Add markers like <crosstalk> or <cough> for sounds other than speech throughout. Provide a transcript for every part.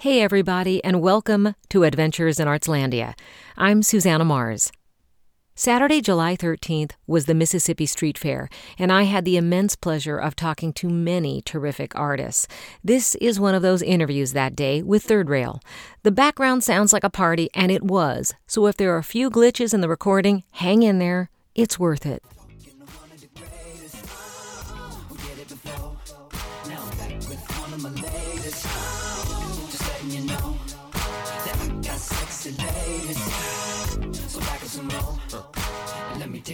Hey, everybody, and welcome to Adventures in Artslandia. I'm Susanna Mars. Saturday, July 13th was the Mississippi Street Fair, and I had the immense pleasure of talking to many terrific artists. This is one of those interviews that day with Third Rail. The background sounds like a party, and it was, so if there are a few glitches in the recording, hang in there. It's worth it.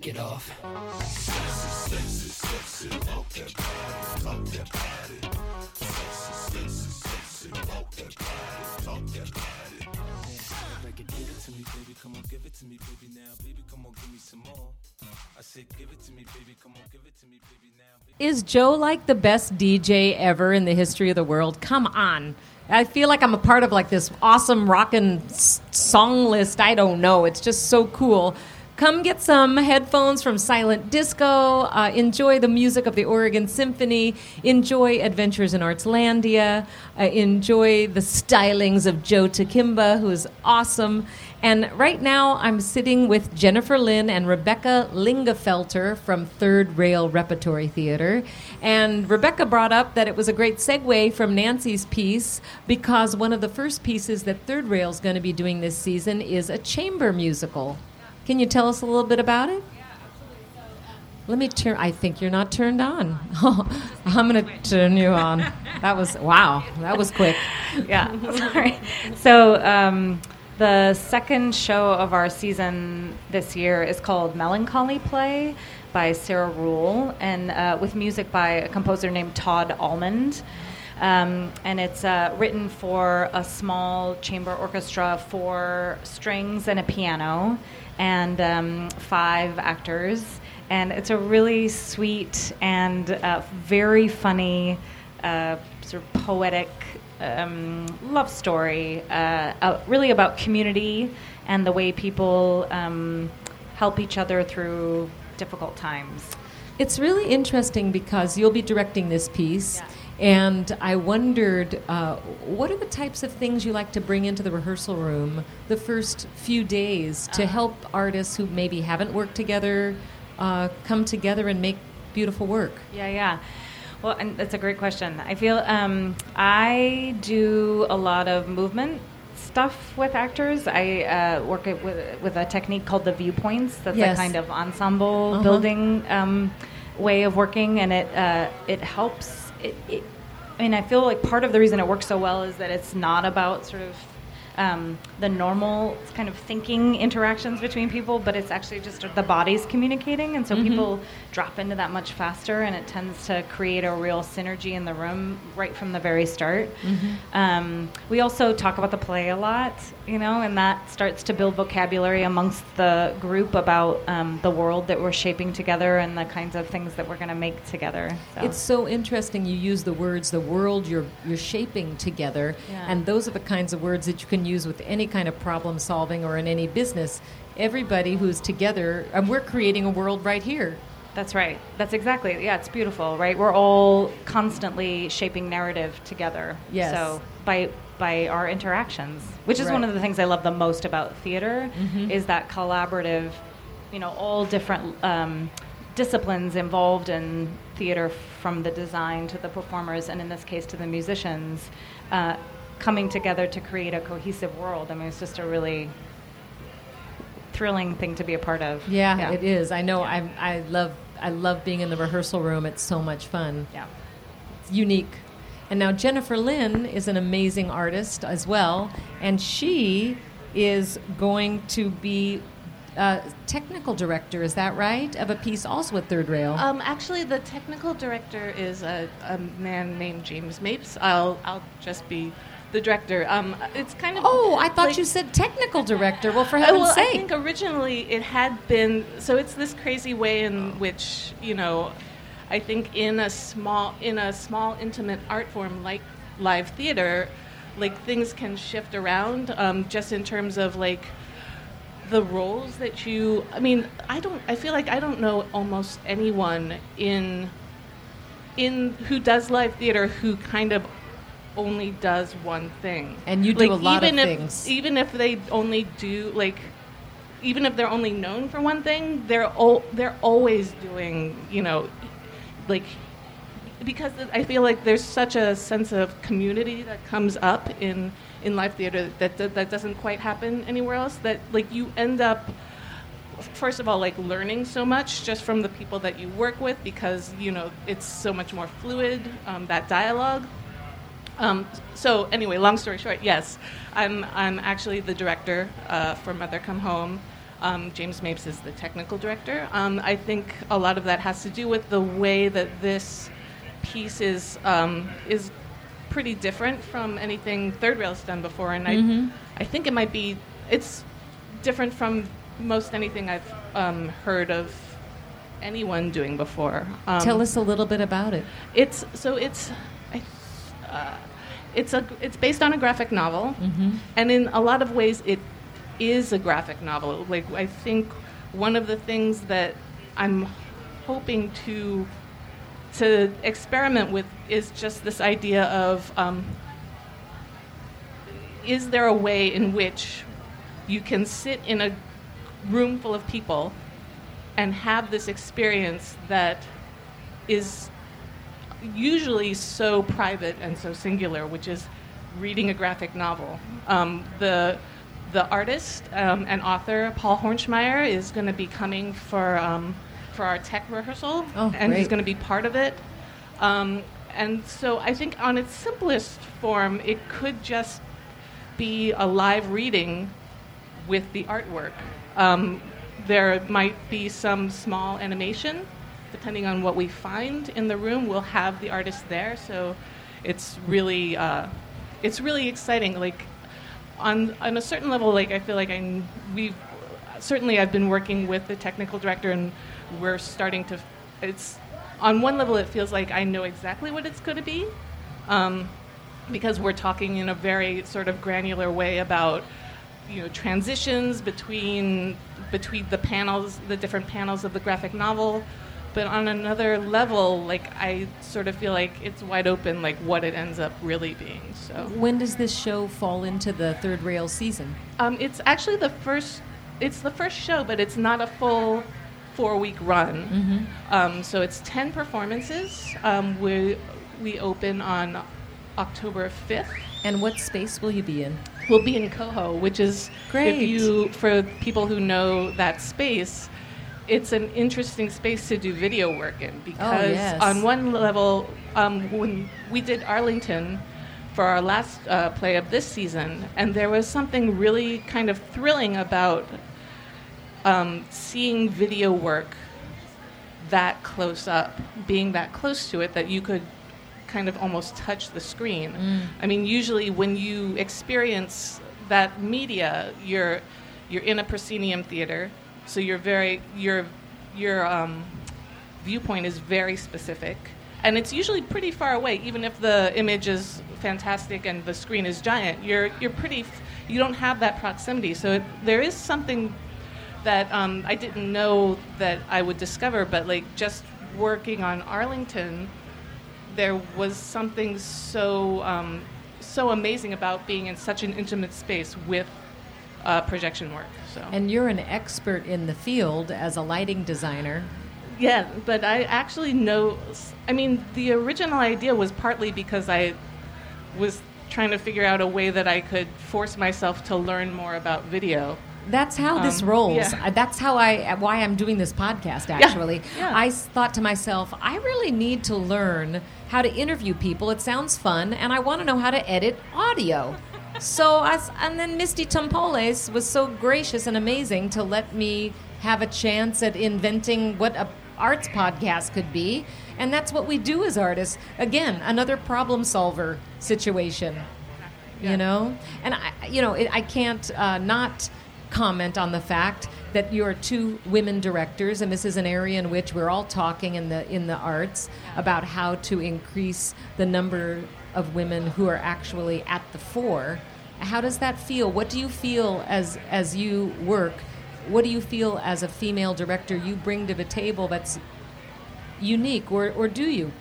Let me take it off. Is Joe like the best DJ ever in the history of the world? Come on. I feel like I'm a part of like this awesome rockin' s- song list. I don't know. It's just so cool. Come get some headphones from Silent Disco. Uh, enjoy the music of the Oregon Symphony. Enjoy Adventures in Artslandia. Uh, enjoy the stylings of Joe Takimba, who is awesome. And right now, I'm sitting with Jennifer Lin and Rebecca Lingafelter from Third Rail Repertory Theater. And Rebecca brought up that it was a great segue from Nancy's piece because one of the first pieces that Third Rail is going to be doing this season is a chamber musical. Can you tell us a little bit about it? Let me turn. I think you're not turned on. <laughs> <laughs> I'm going to turn you on. <laughs> That was wow. That was quick. yeah, sorry. So um, the second show of our season this year is called Melancholy Play by Sarah Ruhl, and uh, with music by a composer named Todd Almond. Um, and it's uh, written for a small chamber orchestra for strings and a piano, and um, five actors. And it's a really sweet and uh, very funny, uh, sort of poetic um, love story, uh, uh, really about community and the way people um, help each other through difficult times. It's really interesting because you'll be directing this piece. Yeah. And I wondered, uh, what are the types of things you like to bring into the rehearsal room the first few days to help artists who maybe haven't worked together uh, come together and make beautiful work? Yeah, yeah. Well, and that's a great question. I feel um, I do a lot of movement stuff with actors. I uh, work it with, with a technique called the viewpoints. That's Yes. a kind of ensemble Uh-huh. building um, way of working, and it uh, it helps. It, it, I mean, I feel like part of the reason it works so well is that it's not about sort of um, the normal kind of thinking interactions between people, but it's actually just the bodies communicating, and so people drop into that much faster, and it tends to create a real synergy in the room right from the very start. Um, we also talk about the play a lot, you know, and that starts to build vocabulary amongst the group about um, the world that we're shaping together and the kinds of things that we're going to make together. So. It's so interesting you use the words the world you're you're shaping together Yeah. and those are the kinds of words that you can use with any kind of problem solving or in any business. Everybody who's together and we're creating a world right here. That's right. That's exactly. Yeah, it's beautiful, right? We're all constantly shaping narrative together. Yes. So by by our interactions, which is one Right. Mm-hmm. of the things I love the most about theater, is that collaborative. You know, all different um, disciplines involved in theater, from the design to the performers, and in this case to the musicians, uh, coming together to create a cohesive world. I mean, it's just a really thrilling thing to be a part of. Yeah, it is. I know Yeah. I I love I love being in the rehearsal room. It's so much fun. Yeah. It's unique. And now Jennifer Lin is an amazing artist as well, and she is going to be uh, technical director. Is that right? Of a piece also at Third Rail. Um, actually, the technical director is a, a man named James Mapes. I'll I'll just be the director. Um, it's kind of oh, I thought like- you said technical director. Well, for Uh, heaven's well, I think originally it had been so. It's this crazy way in which you know, I think in a small in a small intimate art form like live theater, like things can shift around. Um, just in terms of like the roles that you. I mean, I don't. I feel like I don't know almost anyone in in who does live theater who kind of only does one thing. And you do like, a lot even of if, things. Even if they only do like, even if they're only known for one thing, they're al- they're always doing you know, like because I feel like there's such a sense of community that comes up in in live theater that that, that doesn't quite happen anywhere else. That like you end up first of all like learning so much just from the people that you work with because you know it's so much more fluid um, that dialogue um, so anyway long story short yes i'm, I'm actually the director uh, for mother come home um, james mapes is the technical director um, i think a lot of that has to do with the way that this piece is um, is pretty different from anything third rail's done before and I, I think it might be it's different from most anything I've um, heard of anyone doing before. Um, Tell us a little bit about it. It's so it's, I, uh, it's a it's based on a graphic novel, and in a lot of ways it is a graphic novel. Like I think one of the things that I'm hoping to to experiment with is just this idea of um, is there a way in which you can sit in a room full of people and have this experience that is usually so private and so singular, which is reading a graphic novel. Um, the the artist um, and author Paul Hornschemeier is going to be coming for um, for our tech rehearsal, Oh, and he's going to be part of it. Um, and so I think on its simplest form, it could just be a live reading with the artwork. Um, there might be some small animation, depending on what we find in the room. We'll have the artist there, so it's really uh, it's really exciting. Like on on a certain level, like I feel like I we've certainly I've been working with the technical director, and we're starting to. It's on one level, it feels like I know exactly what it's going to be. Um, because we're talking in a very sort of granular way about you know transitions between between the panels the different panels of the graphic novel but on another level like i sort of feel like it's wide open like what it ends up really being so When does this show fall into the third rail season? um, it's actually the first it's the first show but it's not a full four week run um, so it's 10 performances um, we, we open on october 5th And what space will you be in? We'll be in Coho, which is Great. if you for people who know that space, it's an interesting space to do video work in because yes. on one level, um, when we did Arlington for our last uh, play of this season, and there was something really kind of thrilling about um, seeing video work that close up, being that close to it that you could kind of almost touch the screen. I mean, usually when you experience that media, you're you're in a proscenium theater, so you're very your your um, viewpoint is very specific, and it's usually pretty far away. Even if the image is fantastic and the screen is giant, you're you're pretty. f- You don't have that proximity, so it, there is something that um, I didn't know that I would discover, but like just working on Arlington, there was something so um, so amazing about being in such an intimate space with uh, projection work. So And you're an expert in the field as a lighting designer. yeah, but I actually know. I mean, the original idea was partly because I was trying to figure out a way that I could force myself to learn more about video. That's how this Um, rolls. yeah. Uh, That's how I why I'm doing this podcast. Actually, yeah. I s- thought to myself, I really need to learn how to interview people. It sounds fun, and I want to know how to edit audio. So, and then Misty Tompoles was so gracious and amazing to let me have a chance at inventing what a arts podcast could be, and that's what we do as artists. Again, another problem solver situation you know? And i you know it, i can't uh, not comment on the fact that you're two women directors and this is an area in which we're all talking in the in the arts about how to increase the number of women who are actually at the fore how does that feel what do you feel as as you work what do you feel as a female director you bring to the table that's unique or, or do you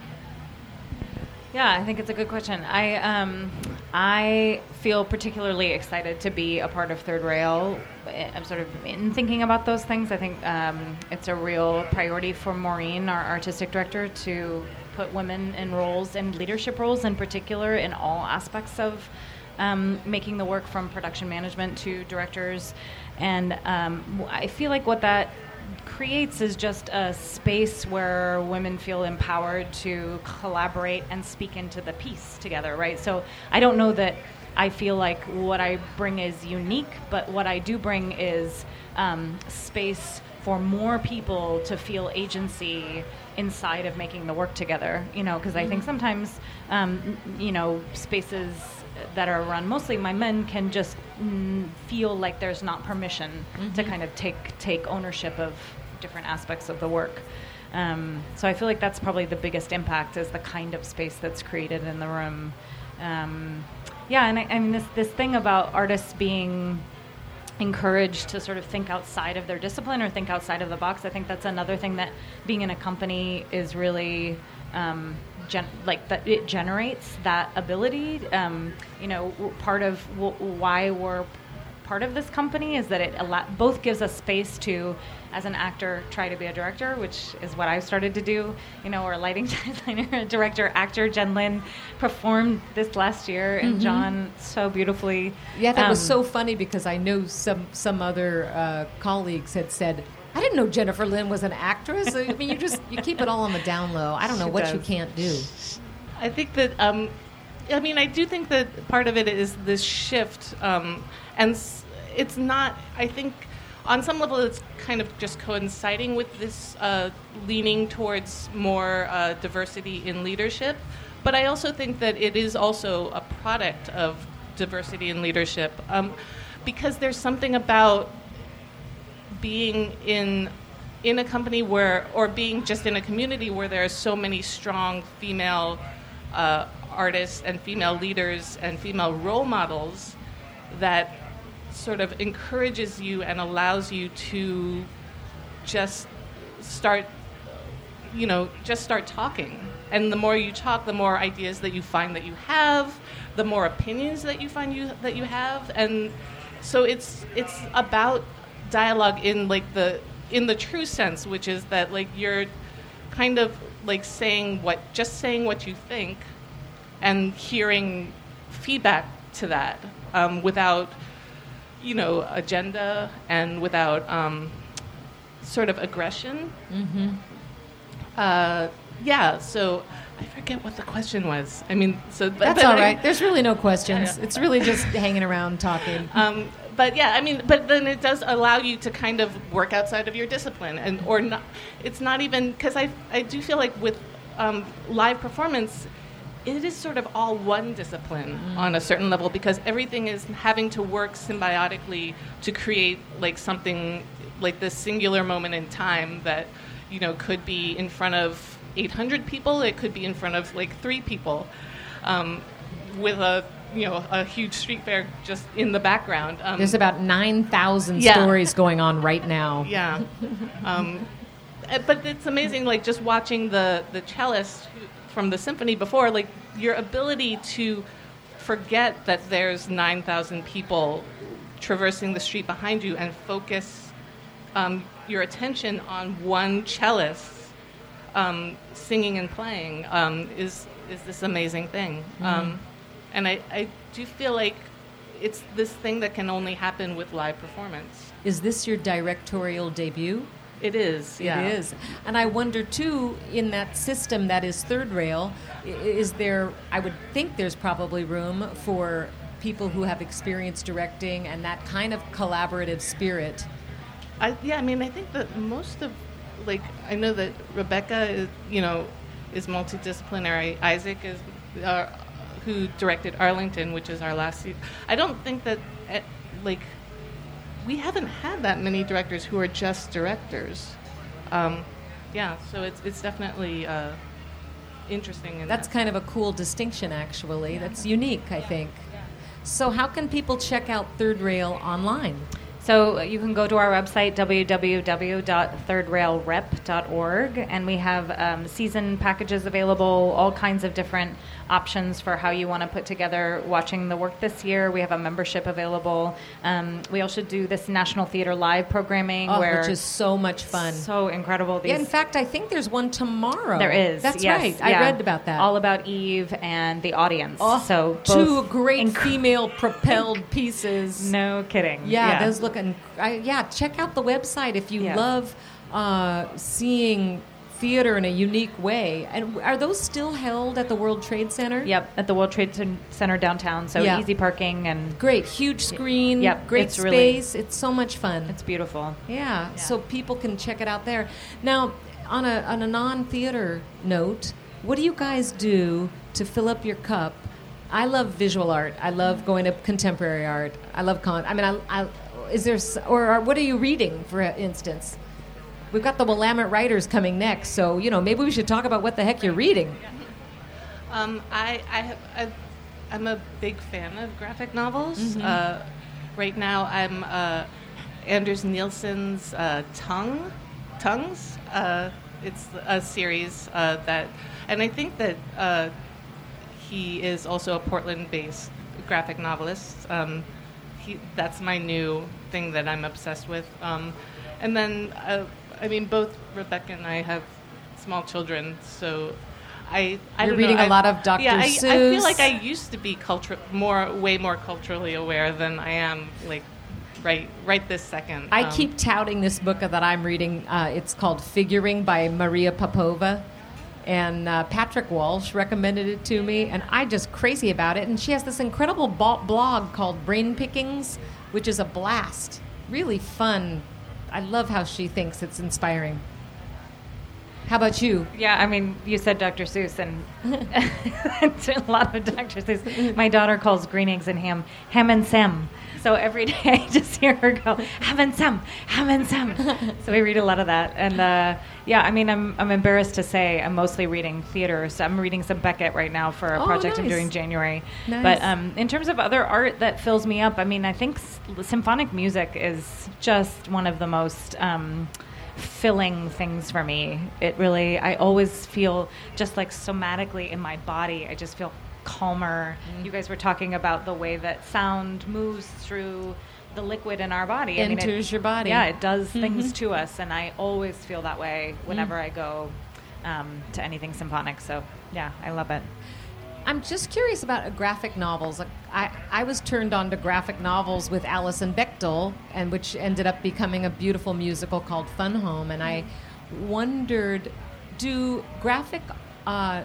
Yeah, I think it's a good question. I um, I feel particularly excited to be a part of Third Rail. I'm sort of in thinking about those things. I think um, it's a real priority for Maureen, our artistic director, to put women in roles and leadership roles in particular in all aspects of um, making the work from production management to directors. And um, I feel like what that creates is just a space where women feel empowered to collaborate and speak into the piece together, right? So I don't know that I feel like what I bring is unique, but what I do bring is um, space for more people to feel agency inside of making the work together. You know, because I think mm-hmm. sometimes, um, you know, spaces that are run mostly my men can just mm, feel like there's not permission mm-hmm. to kind of take take ownership of different aspects of the work. Um, so I feel like that's probably the biggest impact is the kind of space that's created in the room. Um, yeah, and I, I, mean this this thing about artists being encouraged to sort of think outside of their discipline or think outside of the box. I think that's another thing that being in a company is really um, gen- like that it generates that ability. Um, you know, part of w- why we're part of this company is that it both gives us space to, as an actor, try to be a director, which is what I've started to do. You know, or a lighting <laughs> designer, director, actor. Jen Lin performed this last year, and mm-hmm. John so beautifully. Yeah, that um, was so funny because I know some some other uh, colleagues had said. I didn't know Jennifer Lin was an actress. I mean, you just you keep it all on the down low. I don't know what does. you can't do. I think that um, I mean, I do think that part of it is this shift, um, and it's not. I think on some level it's kind of just coinciding with this uh, leaning towards more uh, diversity in leadership. But I also think that it is also a product of diversity in leadership um, because there's something about being in in a company where or being just in a community where there are so many strong female uh, artists and female leaders and female role models that sort of encourages you and allows you to just start you know just start talking. And the more you talk the more ideas that you find that you have the more opinions that you find you that you have. And so it's it's about dialogue in like the in the true sense which is that like you're kind of like saying what just saying what you think and hearing feedback to that um, without you know, agenda and without um, sort of aggression. Mm-hmm. Uh, yeah, so I forget what the question was. I mean, so but, that's <laughs> all right. I, There's really no questions. <laughs> It's really just hanging around talking. Um, but yeah, I mean, but then it does allow you to kind of work outside of your discipline, and or not. It's not even because I I do feel like with um, live performance, it is sort of all one discipline mm. on a certain level because everything is having to work symbiotically to create like something like this singular moment in time that you know could be in front of 800 people it could be in front of like three people um, with a you know a huge street fair just in the background um, there's about 9000 yeah. stories going on right now <laughs> yeah um, eh, but it's amazing like just watching the the cellist from the symphony before, like your ability to forget that there's 9,000 people traversing the street behind you and focus um, your attention on one cellist um, singing and playing um, is is this amazing thing. Mm-hmm. And I, I do feel like it's this thing that can only happen with live performance. Is this your directorial debut? It is, yeah. It is. And I wonder, too, in that system that is third rail, is there, I would think there's probably room for people who have experience directing and that kind of collaborative spirit. I, yeah, I mean, I think that most of, like, I know that Rebecca, is, you know, is multidisciplinary. Isaac is, uh, who directed Arlington, which is our last season. I don't think that, eh, like, we haven't had that many directors who are just directors. Um, yeah, so it's it's definitely uh, interesting. In That's that. kind of a cool distinction, actually. That's unique, I think. So, how can people check out Third Rail online? So you can go to our website, www.thirdrailrep.org, and we have um, season packages available, all kinds of different options for how you want to put together watching the work this year. We have a membership available. Um, we also do this National Theater Live programming, Oh, where which is so much fun. so incredible. These Yeah, in fact, I think there's one tomorrow. there is. That's yes, right. I read about that. All about Eve and the audience. Oh, so two great inc- female propelled pieces. No kidding. Yeah, those look. And yeah, check out the website if you Yes. love uh, seeing theater in a unique way. And are those still held at the World Trade Center? Yep, at the World Trade Center downtown. So Yeah. easy parking and Great, huge screen. Yep, great it's really- space. it's so much fun. it's beautiful. Yeah, so people can check it out there. Now, on a on a non-theater note, what do you guys do to fill up your cup? I love visual art. I love going to contemporary art. I love con. I mean, I, I is there or, or what are you reading, for instance? We've got the Willamette writers coming next, so you know maybe we should talk about what the heck you're reading. Um, I, I have, I've, I'm a big fan of graphic novels. Mm-hmm. Uh, right now, I'm uh, Anders Nilsen's uh, Tongue, Tongues. Uh, it's a series uh, that, and I think that uh, he is also a Portland-based graphic novelist. Um, he, that's my new thing that I'm obsessed with. Um, and then, uh, I mean, both Rebecca and I have small children, so I. I You're don't know, reading a I- lot of Dr. Yeah, I, I feel like I used to be culture more, way more culturally aware than I am, like, right, right this second. I Um, keep touting this book that I'm reading. Uh, it's called Figuring by Maria Popova. And uh, Patrick Walsh recommended it to me, and I just crazy about it. And she has this incredible blog called Brain Pickings, which is a blast. Really fun. I love how she thinks it's inspiring. How about you? Yeah, I mean, you said Dr. Seuss, and <laughs> a lot of Dr. Seuss. My daughter calls green eggs and ham ham and sam. So every <laughs> day I just hear her go having some, having some. <laughs> So we read a lot of that, and uh, yeah, I mean, I'm I'm embarrassed to say I'm mostly reading theater. So I'm reading some Beckett right now for a Oh, project I'm doing January. Nice. But um, in terms of other art that fills me up, I mean, I think s- symphonic music is just one of the most. Um, filling things for me. It really, I always feel just like somatically in my body, I just feel calmer. You guys were talking about the way that sound moves through the liquid in our body. I mean, it- Enters your body. Yeah, it does things to us, and I always feel that way whenever I go um, to anything symphonic. So, yeah, I love it. I'm just curious about graphic novels. I, I was turned on to graphic novels with Alison Bechdel, and which ended up becoming a beautiful musical called Fun Home. And I wondered, do graphic uh,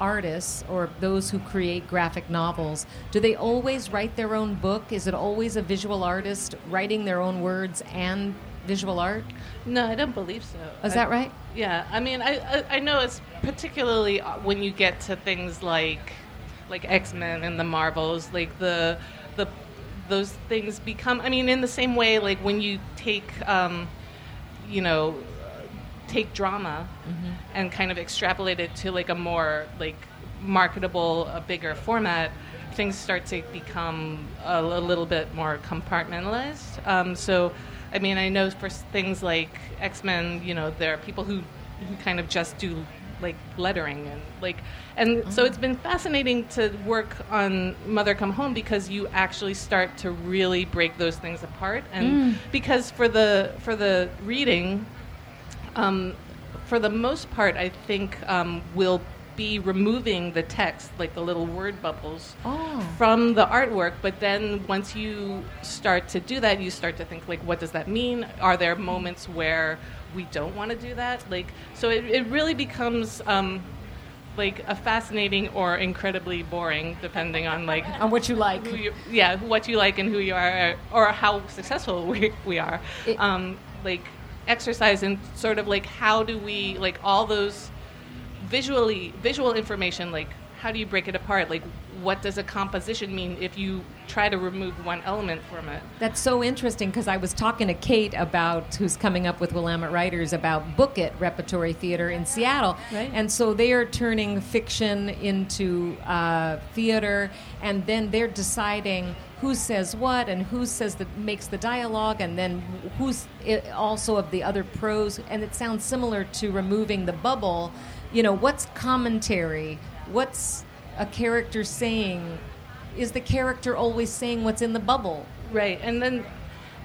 artists or those who create graphic novels, do they always write their own book? Is it always a visual artist writing their own words and visual art? No, I don't believe so. Is I- that right? Yeah, I mean, I, I I know it's particularly uh, when you get to things like like X Men and the Marvels, like the the those things become. I mean, in the same way, like when you take, um, you know, take drama and kind of extrapolate it to like a more like marketable, a bigger format, things start to become a, a little bit more compartmentalized. Um, so, I mean, I know for things like X Men, you know, there are people who who kind of just do like lettering and like and so it's been fascinating to work on mother come home because you actually start to really break those things apart. And because for the for the reading um, for the most part, I think um, we'll be removing the text, like the little word bubbles, Oh. from the artwork. But then once you start to do that, you start to think, like, what does that mean? Are there moments where we don't want to do that? Like, so it, it really becomes. Um, like a fascinating or incredibly boring, depending on like <laughs> On what you like. who you, yeah, what you like and who you are, or how successful we, we are. It- um, like exercise and sort of like how do we like all those visually visual information like how do you break it apart? Like, what does a composition mean if you try to remove one element from it? That's so interesting because I was talking to Kate about who's coming up with Willamette Writers about Book It Repertory Theater in Seattle, Right. and so they are turning fiction into uh, theater, and then they're deciding who says what and who says that makes the dialogue, and then who's also of the other prose, and it sounds similar to removing the bubble. You know, what's commentary? What's a character saying? Is the character always saying what's in the bubble? Right, and then,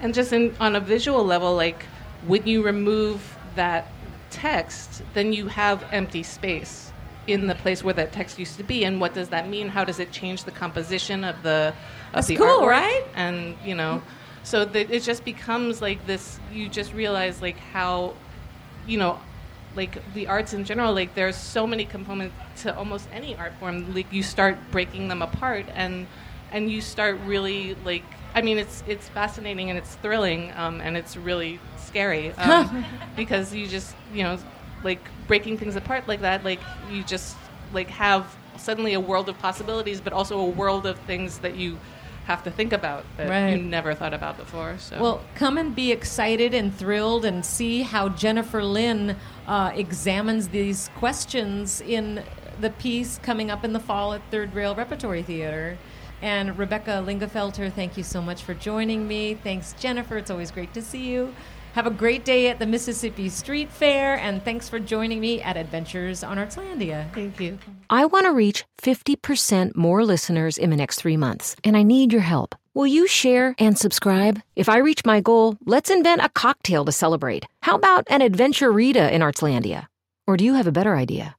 and just in, on a visual level, like when you remove that text, then you have empty space in the place where that text used to be. And what does that mean? How does it change the composition of the of That's the cool, artwork? right? And you know, so that it just becomes like this. You just realize like how, you know. Like the arts in general, like there's so many components to almost any art form. Like you start breaking them apart, and and you start really like I mean it's it's fascinating and it's thrilling um, and it's really scary um, <laughs> because you just you know like breaking things apart like that like you just like have suddenly a world of possibilities but also a world of things that you have to think about that Right. you never thought about before so Well, come and be excited and thrilled and see how Jennifer Lin uh, examines these questions in the piece coming up in the fall at Third Rail Repertory Theater. And Rebecca Lingafelter, thank you so much for joining me. Thanks, Jennifer. It's always great to see you. Have a great day at the Mississippi Street Fair, and thanks for joining me at Adventures on Artslandia. thank you I want to reach 50% more listeners in the next three months, and I need your help. Will you share and subscribe? If I reach my goal, let's invent a cocktail to celebrate. How about an adventure Rita in Artslandia? Or do you have a better idea?